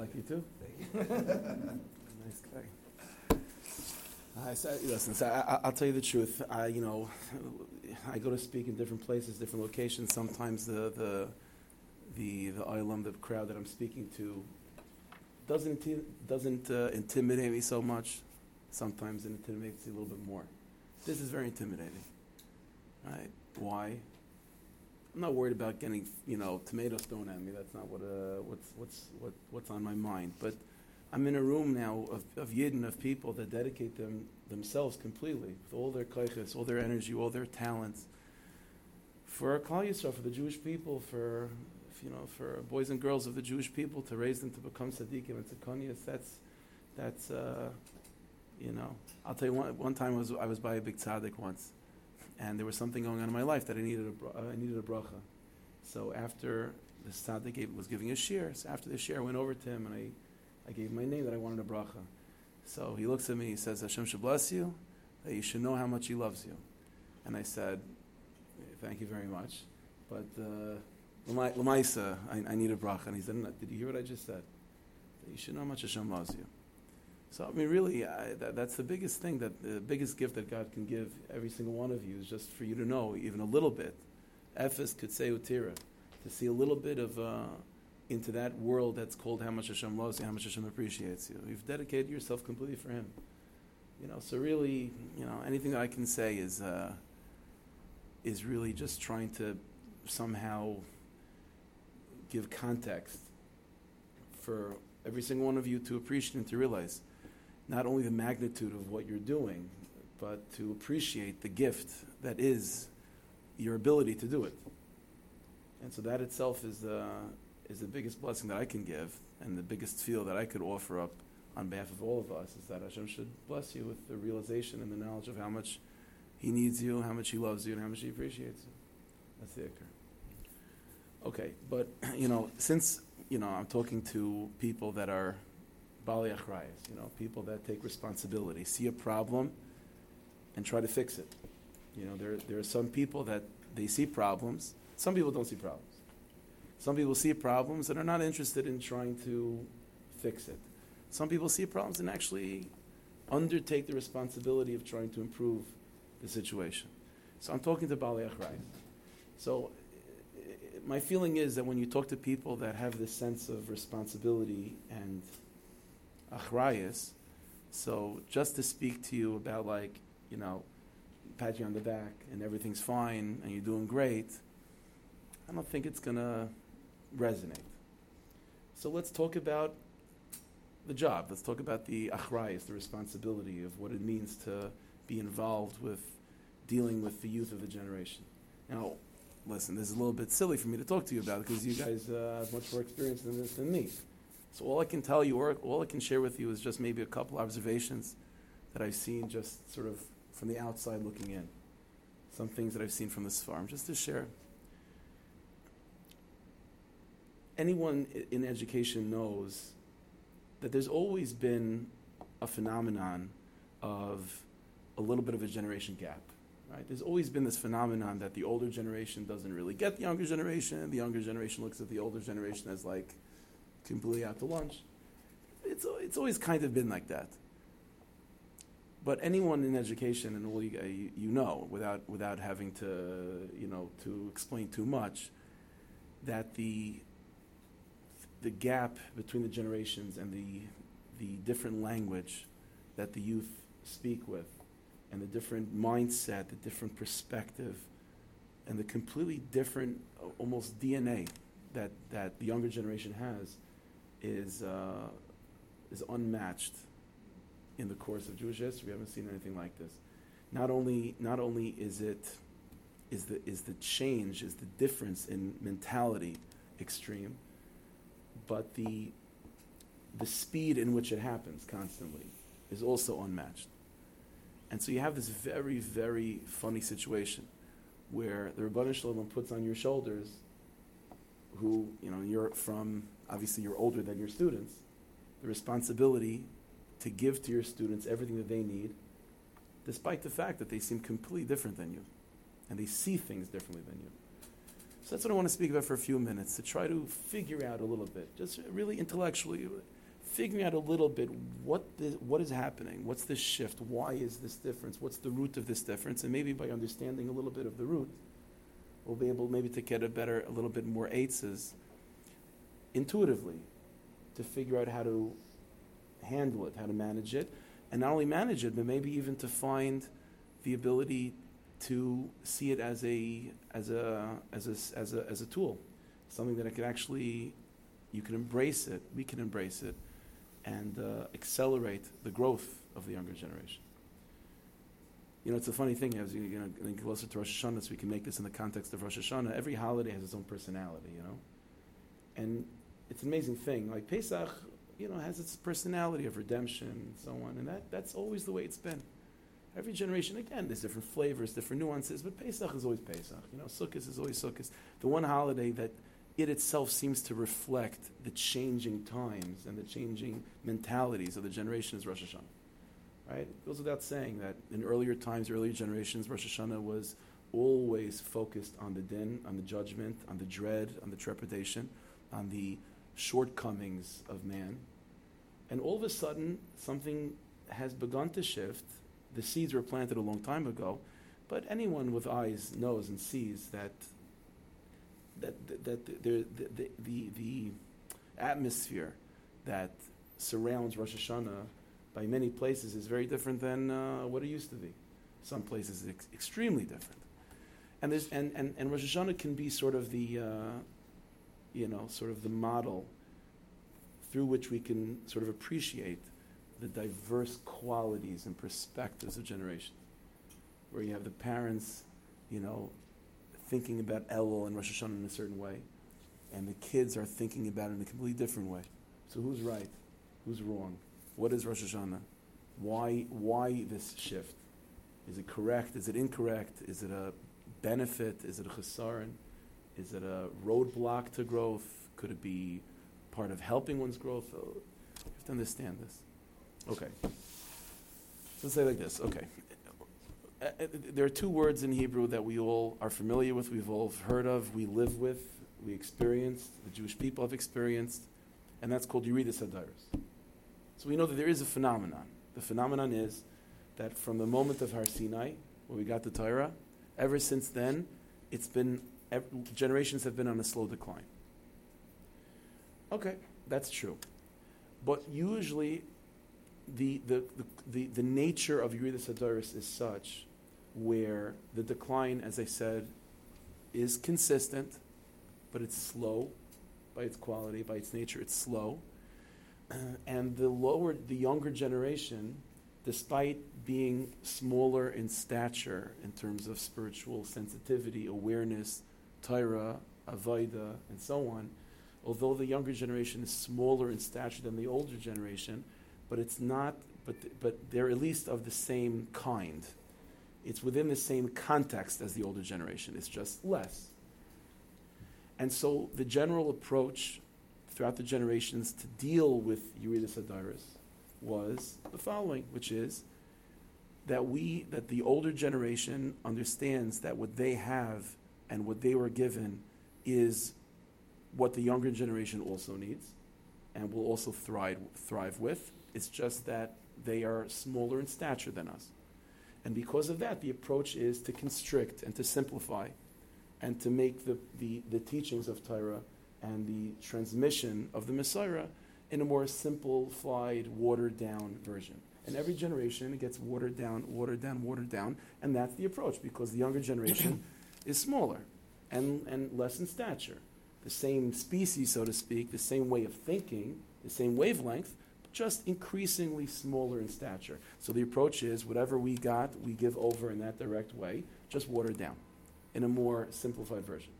like you too. Thank you. Nice guy. I say, listen, so I, will tell you the truth. I, you know, I go to speak in different places, different locations. Sometimes the the the the island, the crowd that I'm speaking to, doesn't doesn't uh, intimidate me so much. Sometimes it intimidates me a little bit more. This is very intimidating, right? Why? I'm not worried about getting, you know, tomatoes thrown at me. That's not what, uh, what's, what's, what, what's on my mind. But I'm in a room now of, of Yidden, of people that dedicate them, themselves completely, with all their kaiches, all their energy, all their talents, for Klal Yisrael, for the Jewish people, for, you know, for boys and girls of the Jewish people, to raise them to become tzaddikim and tzedkonias. That's, that's uh, you know. I'll tell you one, one time I was, I was by a big tzaddik once and there was something going on in my life that I needed a, I needed a bracha. So after the tzaddik gave, was giving a shir, so after the shir, I went over to him and I, I gave my name that I wanted a bracha. So he looks at me, he says, Hashem should bless you, that you should know how much he loves you. And I said, thank you very much, but uh, Lamaisa, I, I need a bracha. And he said, did you hear what I just said? That you should know how much Hashem loves you. So I mean, really, I, that, that's the biggest thing that the biggest gift that God can give every single one of you is just for you to know even a little bit. Ephes could say utira, to see a little bit of uh, into that world that's called how much Hashem loves you, how much Hashem appreciates you. You've dedicated yourself completely for Him. You know, so really, you know, anything that I can say is uh, is really just trying to somehow give context for every single one of you to appreciate and to realize not only the magnitude of what you're doing, but to appreciate the gift that is your ability to do it. And so that itself is the, is the biggest blessing that I can give, and the biggest feel that I could offer up on behalf of all of us is that Hashem should bless you with the realization and the knowledge of how much He needs you, how much He loves you, and how much He appreciates you. That's the ikr. Okay, but you know, since you know I'm talking to people that are Bali Achrayas, you know, people that take responsibility, see a problem and try to fix it. You know, there, there are some people that they see problems. Some people don't see problems. Some people see problems and are not interested in trying to fix it. Some people see problems and actually undertake the responsibility of trying to improve the situation. So I'm talking to Bali Achrayas. So my feeling is that when you talk to people that have this sense of responsibility and achrayas. So just to speak to you about like, you know, pat you on the back and everything's fine and you're doing great, I don't think it's gonna resonate. So let's talk about the job. Let's talk about the achrayas, the responsibility of what it means to be involved with dealing with the youth of the generation. Now, listen, this is a little bit silly for me to talk to you about because you guys uh, have much more experience in this than me. So all I can tell you, or all I can share with you, is just maybe a couple observations that I've seen, just sort of from the outside looking in. Some things that I've seen from this farm, just to share. Anyone in education knows that there's always been a phenomenon of a little bit of a generation gap. Right? There's always been this phenomenon that the older generation doesn't really get the younger generation, the younger generation looks at the older generation as like completely out to lunch. It's, it's always kind of been like that. But anyone in education, and all uh, you, you know, without, without having to, you know, to explain too much, that the, the gap between the generations and the, the different language that the youth speak with, and the different mindset, the different perspective, and the completely different, almost DNA that, that the younger generation has, is, uh, is unmatched in the course of Jewish history. We haven't seen anything like this. Not only, not only is it is the, is the change, is the difference in mentality extreme, but the, the speed in which it happens constantly is also unmatched. And so you have this very, very funny situation where the Ribono Shel Olam puts on your shoulders who, you know, you're from obviously you're older than your students, the responsibility to give to your students everything that they need, despite the fact that they seem completely different than you and they see things differently than you. So that's what I want to speak about for a few minutes, to try to figure out a little bit, just really intellectually, figuring out a little bit what, what is happening, what's this shift, why is this difference, what's the root of this difference, and maybe by understanding a little bit of the root, we'll be able maybe to get a better, a little bit more eitzes intuitively to figure out how to handle it, how to manage it, and not only manage it, but maybe even to find the ability to see it as a as a as a as a, as a tool, something that I could actually you can embrace it, we can embrace it, and uh, accelerate the growth of the younger generation. You know, it's a funny thing as you, you know, getting closer to Rosh Hashanah, so we can make this in the context of Rosh Hashanah. Every holiday has its own personality, you know, and it's an amazing thing. Like Pesach, you know, has its personality of redemption and so on, and that, that's always the way it's been. Every generation, again, there's different flavors, different nuances, but Pesach is always Pesach. You know, Sukkot is always Sukkot. The one holiday that it itself seems to reflect the changing times and the changing mentalities of the generation is Rosh Hashanah. Right? It goes without saying that in earlier times, earlier generations, Rosh Hashanah was always focused on the din, on the judgment, on the dread, on the trepidation, on the shortcomings of man. And all of a sudden, something has begun to shift. The seeds were planted a long time ago, but anyone with eyes knows and sees that that, that, the, the, the, the, the atmosphere that surrounds Rosh Hashanah by many places is very different than uh, what it used to be. Some places ex- extremely different. And, there's, and, and, and Rosh Hashanah can be sort of the, uh, you know, sort of the model through which we can sort of appreciate the diverse qualities and perspectives of generations. Where you have the parents, you know, thinking about Elul and Rosh Hashanah in a certain way, and the kids are thinking about it in a completely different way. So who's right? Who's wrong? What is Rosh Hashanah? Why, why this shift? Is it correct? Is it incorrect? Is it a benefit? Is it a chesaron? Is it a roadblock to growth? Could it be part of helping one's growth? You have to understand this. Okay. So let's say like this. Okay. Uh, uh, there are two words in Hebrew that we all are familiar with, we've all heard of, we live with, we experienced, the Jewish people have experienced, and that's called Yeridas Hadaris. So we know that there is a phenomenon. The phenomenon is that from the moment of Har Sinai, where we got the Torah, ever since then, it's been generations have been on a slow decline. Okay, that's true. But usually, the, the, the, the, the nature of Yeridas Hadaris is such where the decline, as I said, is consistent, but it's slow by its quality, by its nature, it's slow. and the lower, the younger generation, despite being smaller in stature in terms of spiritual sensitivity, awareness, Torah, Avaida, and so on, although the younger generation is smaller in stature than the older generation, but it's not, but, but they're at least of the same kind it's within the same context as the older generation, it's just less. And so the general approach throughout the generations to deal with Yeridas Hadaris was the following, which is that we, that the older generation understands that what they have and what they were given is what the younger generation also needs and will also thrive, thrive with. It's just that they are smaller in stature than us. And because of that, the approach is to constrict and to simplify and to make the, the, the teachings of Torah and the transmission of the mesorah in a more simplified, watered down version. And every generation gets watered down, watered down, watered down, and that's the approach because the younger generation is smaller and, and less in stature. The same species, so to speak, the same way of thinking, the same wavelength, just increasingly smaller in stature. So the approach is whatever we got, we give over in that direct way, just watered down in a more simplified version.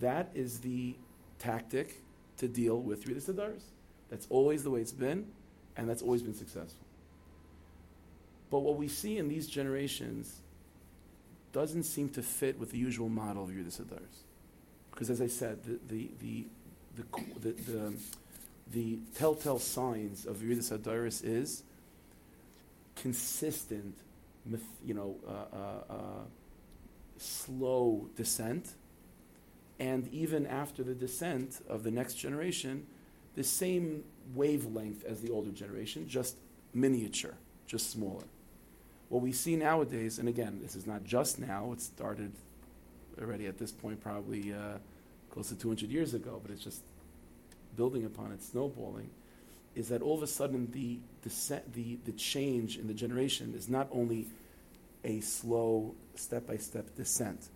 That is the tactic to deal with Yeridas Hadaris. That's always the way it's been, and that's always been successful. But what we see in these generations doesn't seem to fit with the usual model of Yeridas Hadaris. Because as I said, the, the, the, the, the, the telltale signs of Yeridas Hadaris is consistent, you know, uh, uh, uh, slow descent, And even after the descent of the next generation, the same wavelength as the older generation, just miniature, just smaller. What we see nowadays, and again, this is not just now, it started already at this point, probably uh, close to 200 years ago, but it's just building upon it, snowballing, is that all of a sudden the, the, the, the change in the generation is not only a slow, step by step descent.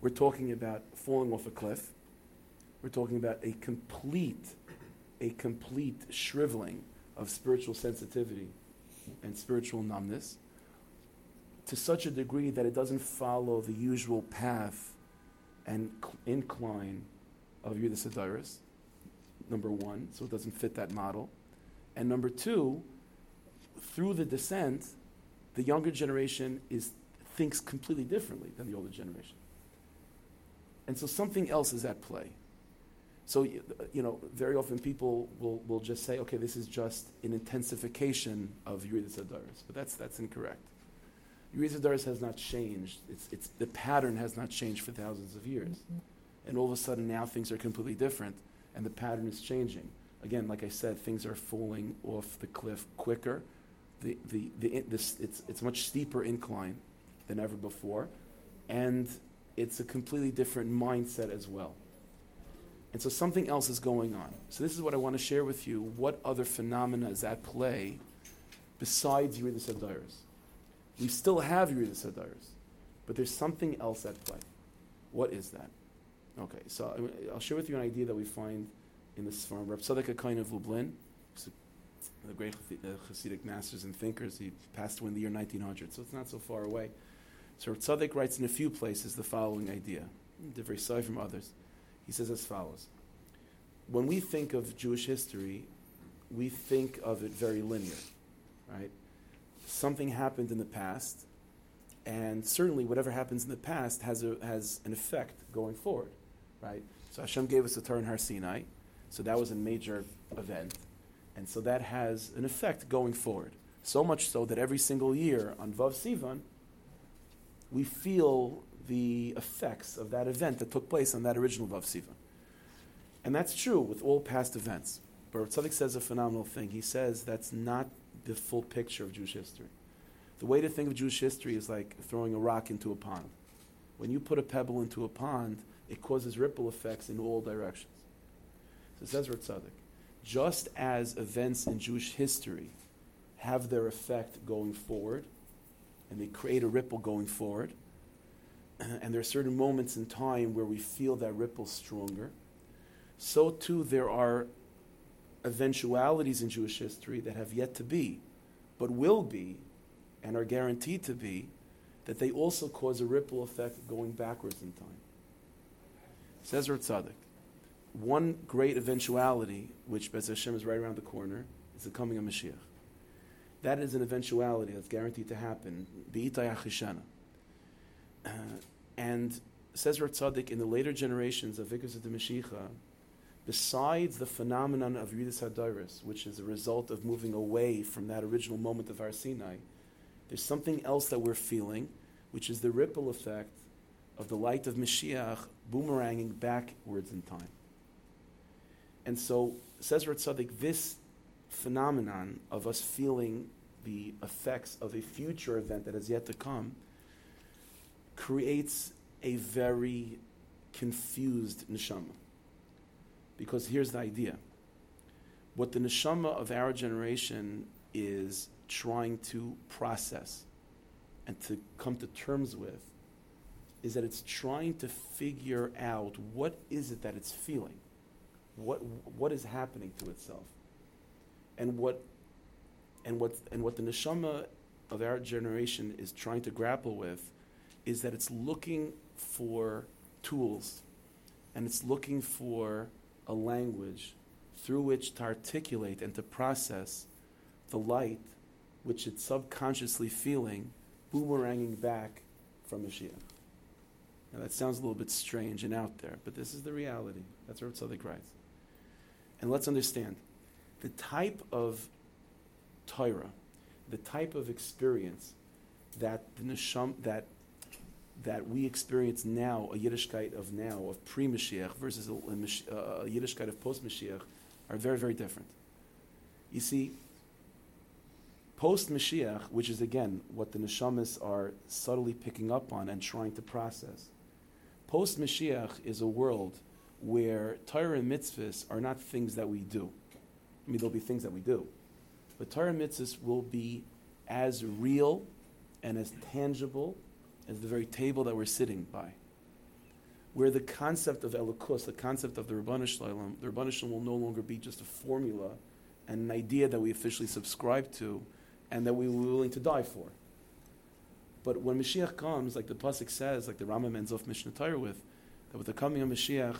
We're talking about falling off a cliff. We're talking about a complete, a complete shriveling of spiritual sensitivity and spiritual numbness to such a degree that it doesn't follow the usual path and incline of Yeridas Hadaris, number one, so it doesn't fit that model. And number two, through the descent, the younger generation is, thinks completely differently than the older generation. And so something else is at play. So, you know, very often people will, will just say, okay, this is just an intensification of Yeridas Hadaris. But that's, that's incorrect. Adaris has not changed. It's, it's, the pattern has not changed for thousands of years. Mm-hmm. And all of a sudden now things are completely different and the pattern is changing. Again, like I said, things are falling off the cliff quicker. The, the, the, this, it's, it's a much steeper incline than ever before. And it's a completely different mindset as well. And so something else is going on. So this is what I want to share with you. What other phenomena is at play besides Yeridas? We still have Yeridas Hadaris, but there's something else at play. What is that? Okay, so I'll share with you an idea that we find in this from Reb Tzadok HaKohen of Lublin, the great uh, Hasidic masters and thinkers. He passed away in the year 1900, so it's not so far away. So Tzadok writes in a few places the following idea, different side from others. He says as follows: When we think of Jewish history, we think of it very linear, right? Something happened in the past, and certainly whatever happens in the past has a, has an effect going forward, right? So Hashem gave us the Torah in Har Sinai, so that was a major event, and so that has an effect going forward. So much so that every single year on Vav Sivan, we feel the effects of that event that took place on that original Vav Sivan. And that's true with all past events. But Tzadok says a phenomenal thing. He says that's not the full picture of Jewish history. The way to think of Jewish history is like throwing a rock into a pond. When you put a pebble into a pond, it causes ripple effects in all directions. So says Tzadok, just as events in Jewish history have their effect going forward, and they create a ripple going forward. And there are certain moments in time where we feel that ripple stronger. So too, there are eventualities in Jewish history that have yet to be, but will be, and are guaranteed to be, that they also cause a ripple effect going backwards in time. Says Tzadok, one great eventuality, which Bez Hashem is right around the corner, is the coming of Mashiach. That is an eventuality that's guaranteed to happen. Uh, and says Rav Tzadok, in the later generations of Vikas of the Mashiach, besides the phenomenon of Yeridas Hadaris, which is a result of moving away from that original moment of Har Sinai, there's something else that we're feeling, which is the ripple effect of the light of Mashiach boomeranging backwards in time. And so, says Rav Tzadok, this phenomenon of us feeling the effects of a future event that has yet to come creates a very confused neshama. Because here's the idea. What the neshama of our generation is trying to process and to come to terms with is that it's trying to figure out what is it that it's feeling? What, what is happening to itself? and what and what and what the neshama of our generation is trying to grapple with is that it's looking for tools and it's looking for a language through which to articulate and to process the light which it's subconsciously feeling boomeranging back from Mashiach. Now that sounds a little bit strange and out there, but this is the reality. That's what Tzadok writes. And let's understand the type of Torah, the type of experience that the nesham, that that we experience now, a Yiddishkeit of now, of pre-Mashiach, versus a, a, a Yiddishkeit of post-Mashiach, are very, very different. You see, post-Mashiach, which is again what the neshamas are subtly picking up on and trying to process, post-Mashiach is a world where Torah and mitzvahs are not things that we do. I mean, there'll be things that we do, but Torah and mitzvahs will be as real and as tangible as the very table that we're sitting by. Where the concept of Elokus, the concept of the Ribono Shel Olam, the Ribono Shel Olam will no longer be just a formula and an idea that we officially subscribe to and that we were willing to die for. But when Mashiach comes, like the Pasuk says, like the Rambam ends off Mishnah Torah with, that with the coming of Mashiach,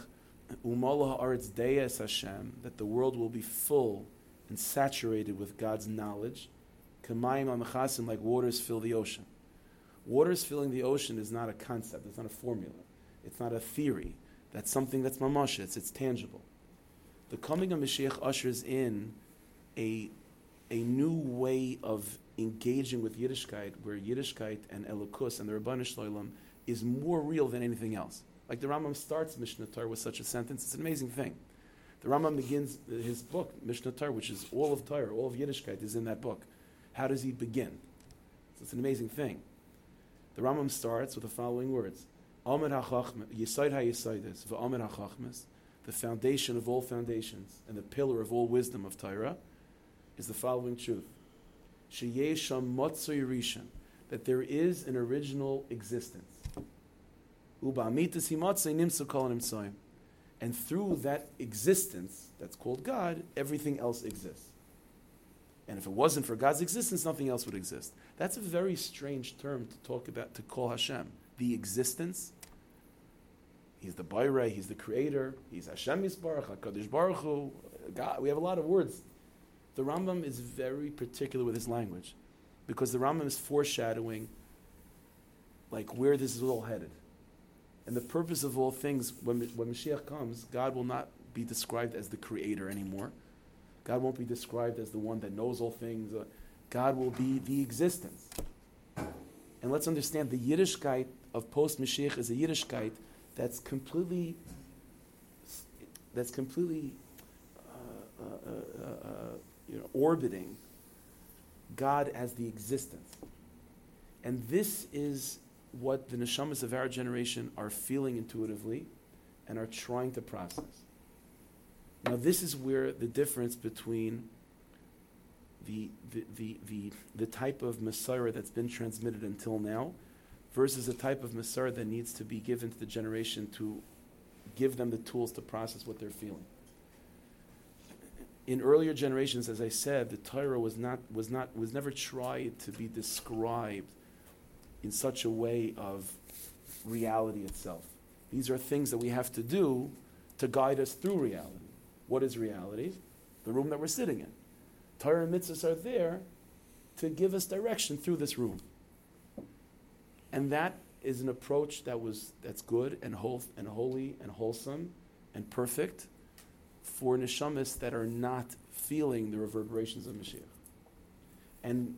Umalah Aretz Deyes Hashem, that the world will be full and saturated with God's knowledge, Kamayim Amachasim, like waters fill the ocean. Waters filling the ocean is not a concept, it's not a formula, it's not a theory. That's something that's mamash, it's, it's tangible. The coming of Mashiach ushers in a, a new way of engaging with Yiddishkeit, where Yiddishkeit and Elokus and the Ribono Shel Olam is more real than anything else. Like the Rambam starts Mishnah Torah with such a sentence, it's an amazing thing. The Rambam begins his book, Mishnah Torah, which is all of Torah, all of Yiddishkeit is in that book. How does he begin? So it's an amazing thing. The Rambam starts with the following words: Amid Yisaid HaYisaidis, V'Amid HaChachmas, the foundation of all foundations and the pillar of all wisdom of Torah, is the following truth: Sheyesham Motzoi Rishon, that there is an original existence. And through that existence, that's called God, everything else exists. And if it wasn't for God's existence, nothing else would exist. That's a very strange term to talk about, to call Hashem. The existence. He's the Bayrei, He's the creator, He's Hashem Yisbarach, HaKadosh Baruch Hu. God, we have a lot of words. The Rambam is very particular with his language because the Rambam is foreshadowing like where this is all headed. And the purpose of all things, when, when Mashiach comes, God will not be described as the creator anymore. God won't be described as the one that knows all things. Uh, God will be the existence. And let's understand the Yiddishkeit of post Mashiach is a Yiddishkeit that's completely, that's completely, uh, uh, uh, uh, you know, orbiting God as the existence. And this is what the neshamas of our generation are feeling intuitively and are trying to process. Now, this is where the difference between the, the, the, the, the type of mesorah that's been transmitted until now versus the type of mesorah that needs to be given to the generation to give them the tools to process what they're feeling. In earlier generations, as I said, the Torah was not was not was never tried to be described in such a way of reality itself. These are things that we have to do to guide us through reality. What is reality? The room that we're sitting in. Torah and mitzvahs are there to give us direction through this room. And that is an approach that was that's good and whole and holy and wholesome and perfect for neshamas that are not feeling the reverberations of Mashiach. And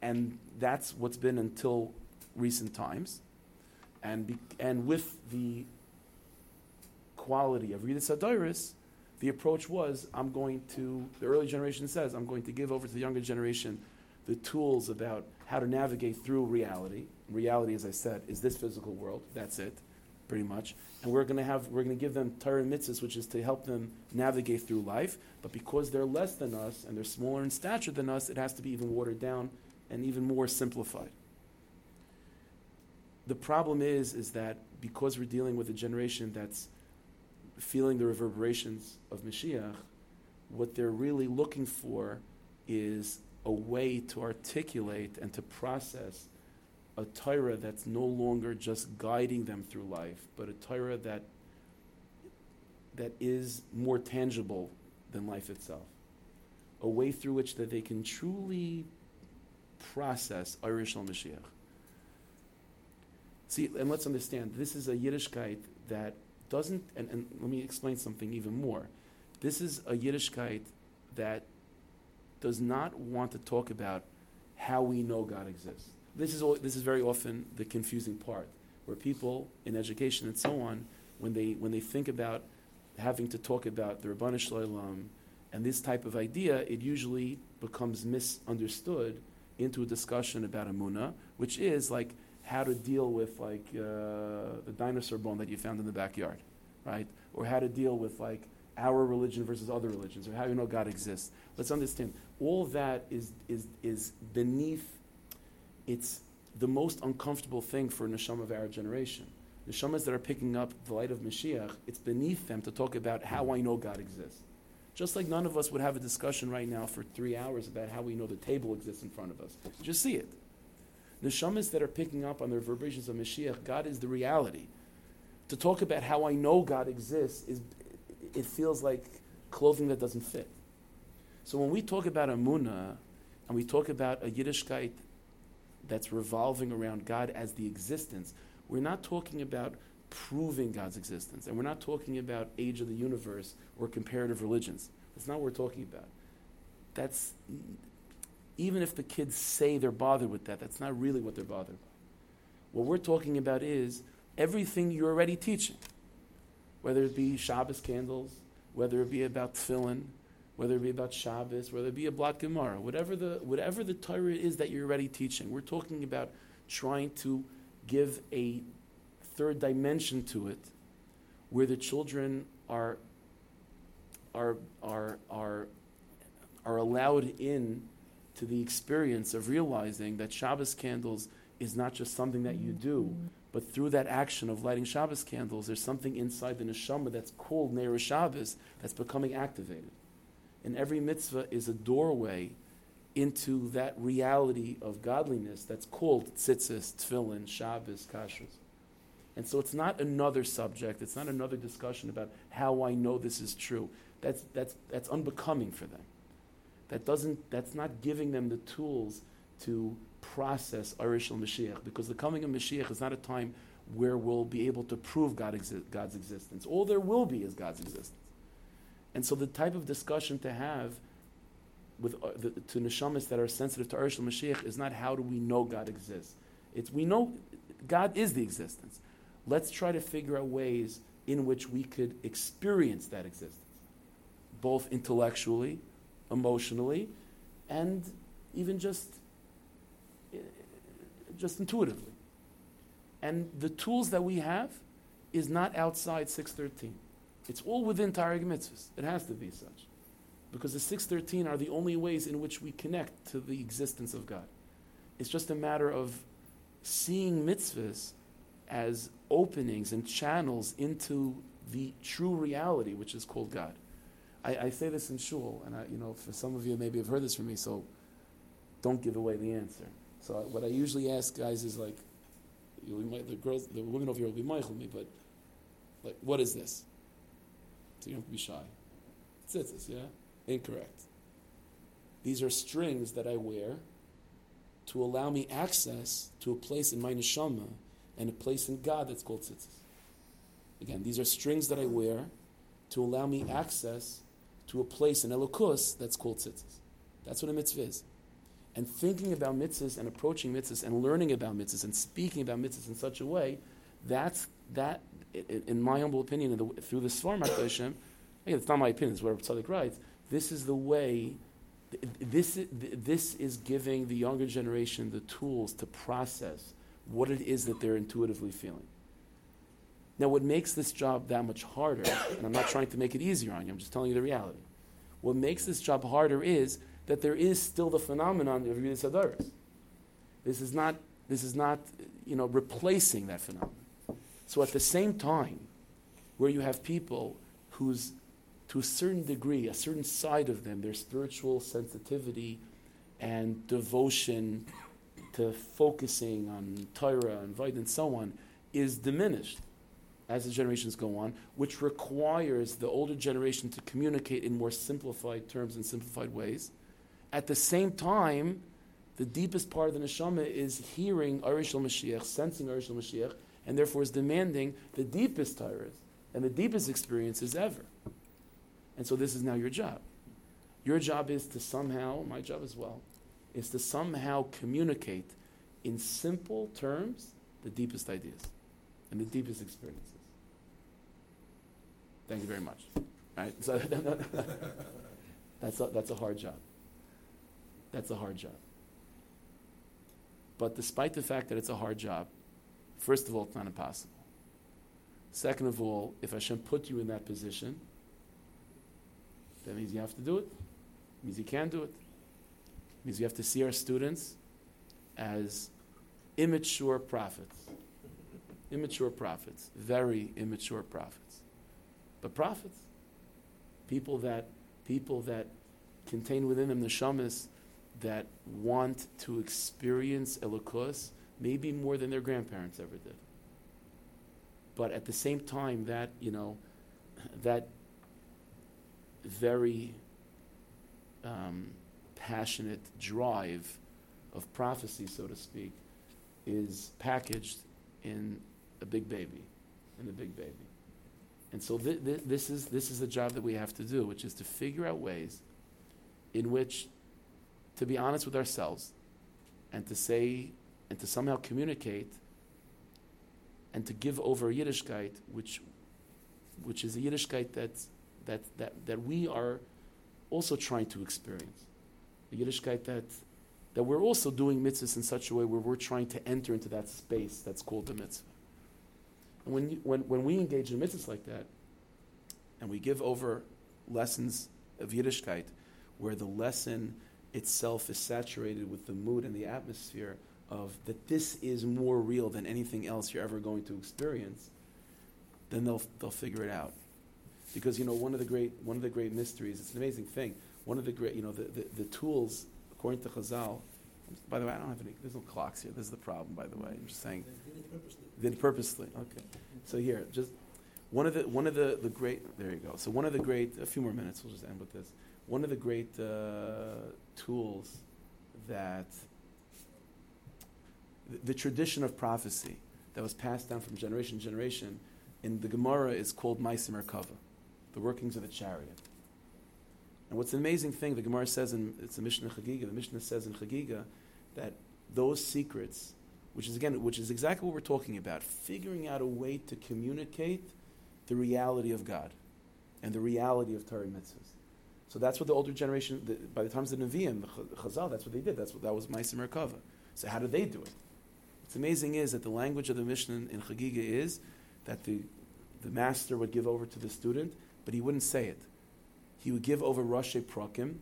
and that's what's been until recent times. And be, and with the quality of Yeridas Hadaris, the approach was I'm going to, the early generation says, I'm going to give over to the younger generation the tools about how to navigate through reality. Reality, as I said, is this physical world. That's it, pretty much. And we're going to have, we're going to give them Torah mitzvahs, which is to help them navigate through life. But because they're less than us and they're smaller in stature than us, it has to be even watered down and even more simplified. The problem is, is that because we're dealing with a generation that's feeling the reverberations of Mashiach, what they're really looking for is a way to articulate and to process a Torah that's no longer just guiding them through life, but a Torah that that is more tangible than life itself. A way through which that they can truly process Irish al Mashiach. See, and let's understand, this is a Yiddishkeit that doesn't, and, and let me explain something even more. This is a Yiddishkeit that does not want to talk about how we know God exists. This is, all, this is very often the confusing part. where people in education and so on, when they, when they think about having to talk about the Ribono Shel Olam and this type of idea, it usually becomes misunderstood into a discussion about Amuna, which is like how to deal with like uh, the dinosaur bone that you found in the backyard, right? Or how to deal with like our religion versus other religions, or how you know God exists. Let's understand all that is is is beneath. It's the most uncomfortable thing for neshama of our generation. Neshamas that are picking up the light of Mashiach, it's beneath them to talk about how I know God exists. Just like none of us would have a discussion right now for three hours about how we know the table exists in front of us. Just see it. Neshamas that are picking up on the reverberations of Mashiach, God is the reality. To talk about how I know God exists is it feels like clothing that doesn't fit. So when we talk about Amunah and we talk about a Yiddishkeit that's revolving around God as the existence, we're not talking about proving God's existence. And we're not talking about age of the universe or comparative religions. That's not what we're talking about. That's even if the kids say they're bothered with that, that's not really what they're bothered. What we're talking about is everything you're already teaching, whether it be Shabbos candles, whether it be about tefillin, whether it be about Shabbos, whether it be a block Gemara, whatever the whatever the Torah is that you're already teaching. We're talking about trying to give a third dimension to it, where the children are are are are are allowed in to the experience of realizing that Shabbos candles is not just something that you do, mm-hmm. but through that action of lighting Shabbos candles, there's something inside the neshama that's called Neir Shabbos that's becoming activated. And every mitzvah is a doorway into that reality of godliness that's called tzitzis, tefillin, Shabbos, kashrus. And so it's not another subject, it's not another discussion about how I know this is true. That's, that's, that's unbecoming for them. That doesn't, that's not giving them the tools to process Arish Mashiach, because the coming of Mashiach is not a time where we'll be able to prove God exi- God's existence. All there will be is God's existence. And so the type of discussion to have with uh, the, to neshamas that are sensitive to Arish Mashiach is not how do we know God exists. It's we know God is the existence. Let's try to figure out ways in which we could experience that existence, both intellectually, emotionally, and even just, just intuitively. And the tools that we have is not outside 613. It's all within Targum mitzvahs. It has to be such. Because the 613 are the only ways in which we connect to the existence of God. It's just a matter of seeing mitzvahs as openings and channels into the true reality, which is called God. I, I say this in shul, and I, you know, for some of you maybe have heard this from me, so don't give away the answer. So what I usually ask guys is like, might, the girls, the women over here will be mindful me, but like, what is this? So you don't have to be shy. Tzitzis, yeah? Incorrect. These are strings that I wear to allow me access to a place in my neshama and a place in God that's called tzitzis. Again, these are strings that I wear to allow me access to a place in Elokus that's called tzitzis. That's what a mitzvah is. And thinking about mitzvahs and approaching mitzvahs and learning about mitzvahs and speaking about mitzvahs in such a way, that's that, in my humble opinion, the, through the Sfarim HaKadoshim, again, it's not my opinion, it's what Tzadok writes, this is the way, this, this is giving the younger generation the tools to process what it is that they're intuitively feeling. Now, what makes this job that much harder, and I'm not trying to make it easier on you, I'm just telling you the reality. What makes this job harder is that there is still the phenomenon of Yeridas Hadaris. This is not, this is not, you know, replacing that phenomenon. So at the same time, where you have people whose, to a certain degree, a certain side of them, their spiritual sensitivity and devotion to focusing on Torah and Vayt and so on is diminished as the generations go on, which requires the older generation to communicate in more simplified terms and simplified ways. At the same time, the deepest part of the neshama is hearing Arish Mashiach, sensing Arish Mashiach, and therefore is demanding the deepest Torahs and the deepest experiences ever. And so this is now your job. Your job is to somehow, my job as well, is to somehow communicate in simple terms the deepest ideas. and the deepest experiences. Thank you very much. Right? So that's a, that's a hard job. That's a hard job. But despite the fact that it's a hard job, first of all, it's not impossible. Second of all, if Hashem put you in that position, that means you have to do it. it means you can do it. it. means we have to see our students as immature prophets. Immature prophets. Very immature prophets. But prophets. People that people that contain within them the shamas that want to experience Elokus maybe more than their grandparents ever did. But at the same time, that, you know, that very um, passionate drive of prophecy, so to speak, is packaged in a big baby, in a big baby. And so th- th- this, is, this is the job that we have to do, which is to figure out ways in which to be honest with ourselves and to say and to somehow communicate and to give over a Yiddishkeit, which, which is a Yiddishkeit that, that, that, that we are also trying to experience. A Yiddishkeit that, that we're also doing mitzvahs in such a way where we're trying to enter into that space that's called the mitzvah. When, you, when, when we engage in mitzvahs like that, and we give over lessons of Yiddishkeit, where the lesson itself is saturated with the mood and the atmosphere of that this is more real than anything else you're ever going to experience, then they'll, they'll figure it out. Because, you know, one of the great, one of the great mysteries, it's an amazing thing. One of the great, you know, the, the, the tools, according to Chazal, by the way, I don't have any, there's no clocks here. This is the problem, by the way. I'm just saying. Did purposely. Okay. So here, just one of the, one of the, the great, there you go. So one of the great, a few more minutes, we'll just end with this one of the great uh, tools that the, the, tradition of prophecy that was passed down from generation to generation in the Gemara is called Maaseh Merkava, the workings of the chariot. And what's an amazing thing, the Gemara says in it's a Mishnah Chagiga, the Mishnah says in Chagiga that those secrets, which is again, which is exactly what we're talking about, figuring out a way to communicate the reality of God and the reality of Torah mitzvahs. So that's what the older generation, the, by the times of the Nevi'im, the Chazal, that's what they did. That's what, that was Maaseh Merkava. So how did they do it? What's amazing is that the language of the Mishnah in Chagiga is that the, the master would give over to the student, but he wouldn't say it. He would give over Rashi Prakim,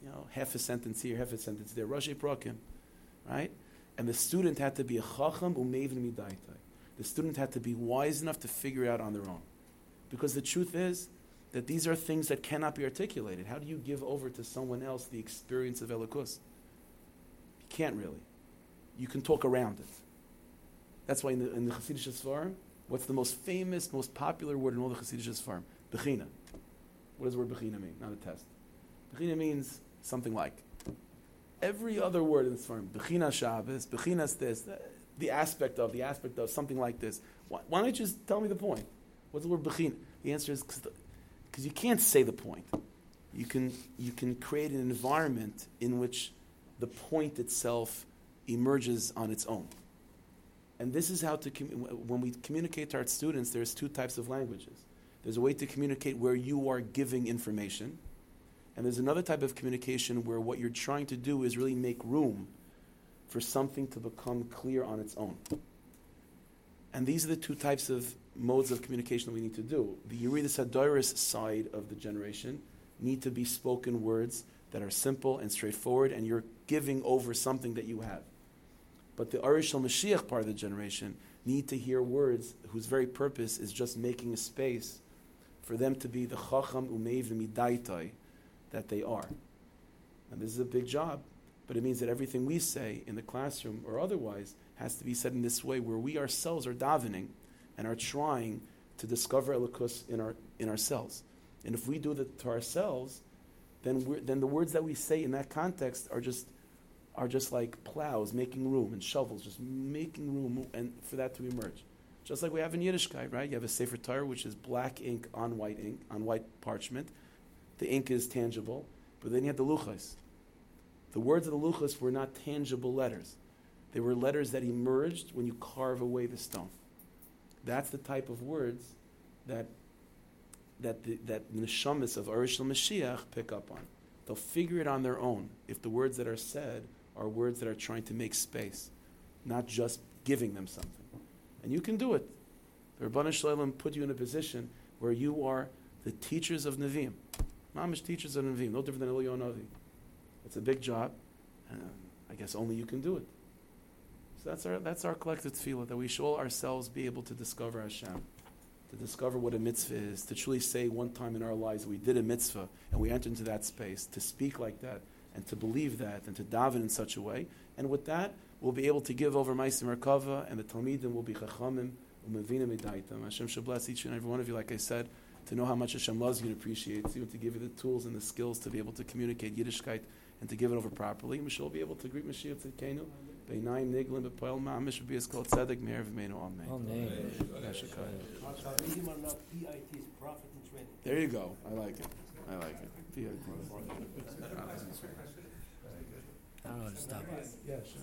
you know, half a sentence here, half a sentence there, Rashi Prakim, right? And the student had to be a Chacham Umevin Midaitai. The student had to be wise enough to figure it out on their own. Because the truth is, that these are things that cannot be articulated. How do you give over to someone else the experience of Elokus? You can't really. You can talk around it. That's why in the, in the Hasidic Sfarim, what's the most famous, most popular word in all the Hasidic Sfarim? Bechina. What does the word Bechina mean? Not a test. Bechina means something like. Every other word in Sfarim, Bechina Shabbos, Bechinas this, uh, the aspect of, the aspect of, something like this. Why, why don't you just tell me the point? What's the word Bechina? The answer is because you can't say the point. You can, you can create an environment in which the point itself emerges on its own. And this is how to, when we communicate to our students, there's two types of languages. There's a way to communicate where you are giving information, and there's another type of communication where what you're trying to do is really make room for something to become clear on its own. And these are the two types of modes of communication that we need to do. The Yeridas Hadaris side of the generation need to be spoken words that are simple and straightforward, and you're giving over something that you have. But the Arish Mashiach part of the generation need to hear words whose very purpose is just making a space for them to be the Chacham Umevin Midaitai that they are. And this is a big job, but it means that everything we say in the classroom or otherwise has to be said in this way where we ourselves are davening and are trying to discover Elokus in, our, in ourselves. And if we do that to ourselves, then, then the words that we say in that context are just, are just like plows making room and shovels, just making room and for that to emerge. Just like we have in Yiddishkeit, right? You have a Sefer Torah, which is black ink on white ink, on white parchment. The ink is tangible, but then you have the luchas. The words of the luchas were not tangible letters. They were letters that emerged when you carve away the stone. That's the type of words that that the, that neshamis of Arish Mashiach pick up on. They'll figure it on their own if the words that are said are words that are trying to make space, not just giving them something. And you can do it. The Ribono Shel Olam put you in a position where you are the teachers of Nevi'im. Mamish teachers of Nevi'im, no different than Eliyahu Navi. It's a big job. and I guess only you can do it. So that's our, that's our collective tefillah, that we should all ourselves be able to discover Hashem, to discover what a mitzvah is, to truly say one time in our lives we did a mitzvah and we entered into that space, to speak like that and to believe that and to daven in such a way. And with that, we'll be able to give over Maaseh Merkava and the Talmidim will be Chachamim, Umavina Medaitam. Hashem should bless each and every one of you, like I said, to know how much Hashem loves you and appreciates you and to give you the tools and the skills to be able to communicate Yiddishkeit and to give it over properly. And We shall be able to greet Mashiach Tzidkenu. Beinayim Niglim B'Poel Ma'amish Be as called Tzedek Me'er V'Meinu Amen. Amen. Chavidim are not PIT's prophet and training. There you go. I like it. I like it. Be a- I don't know how to stop it. Yeah, sure.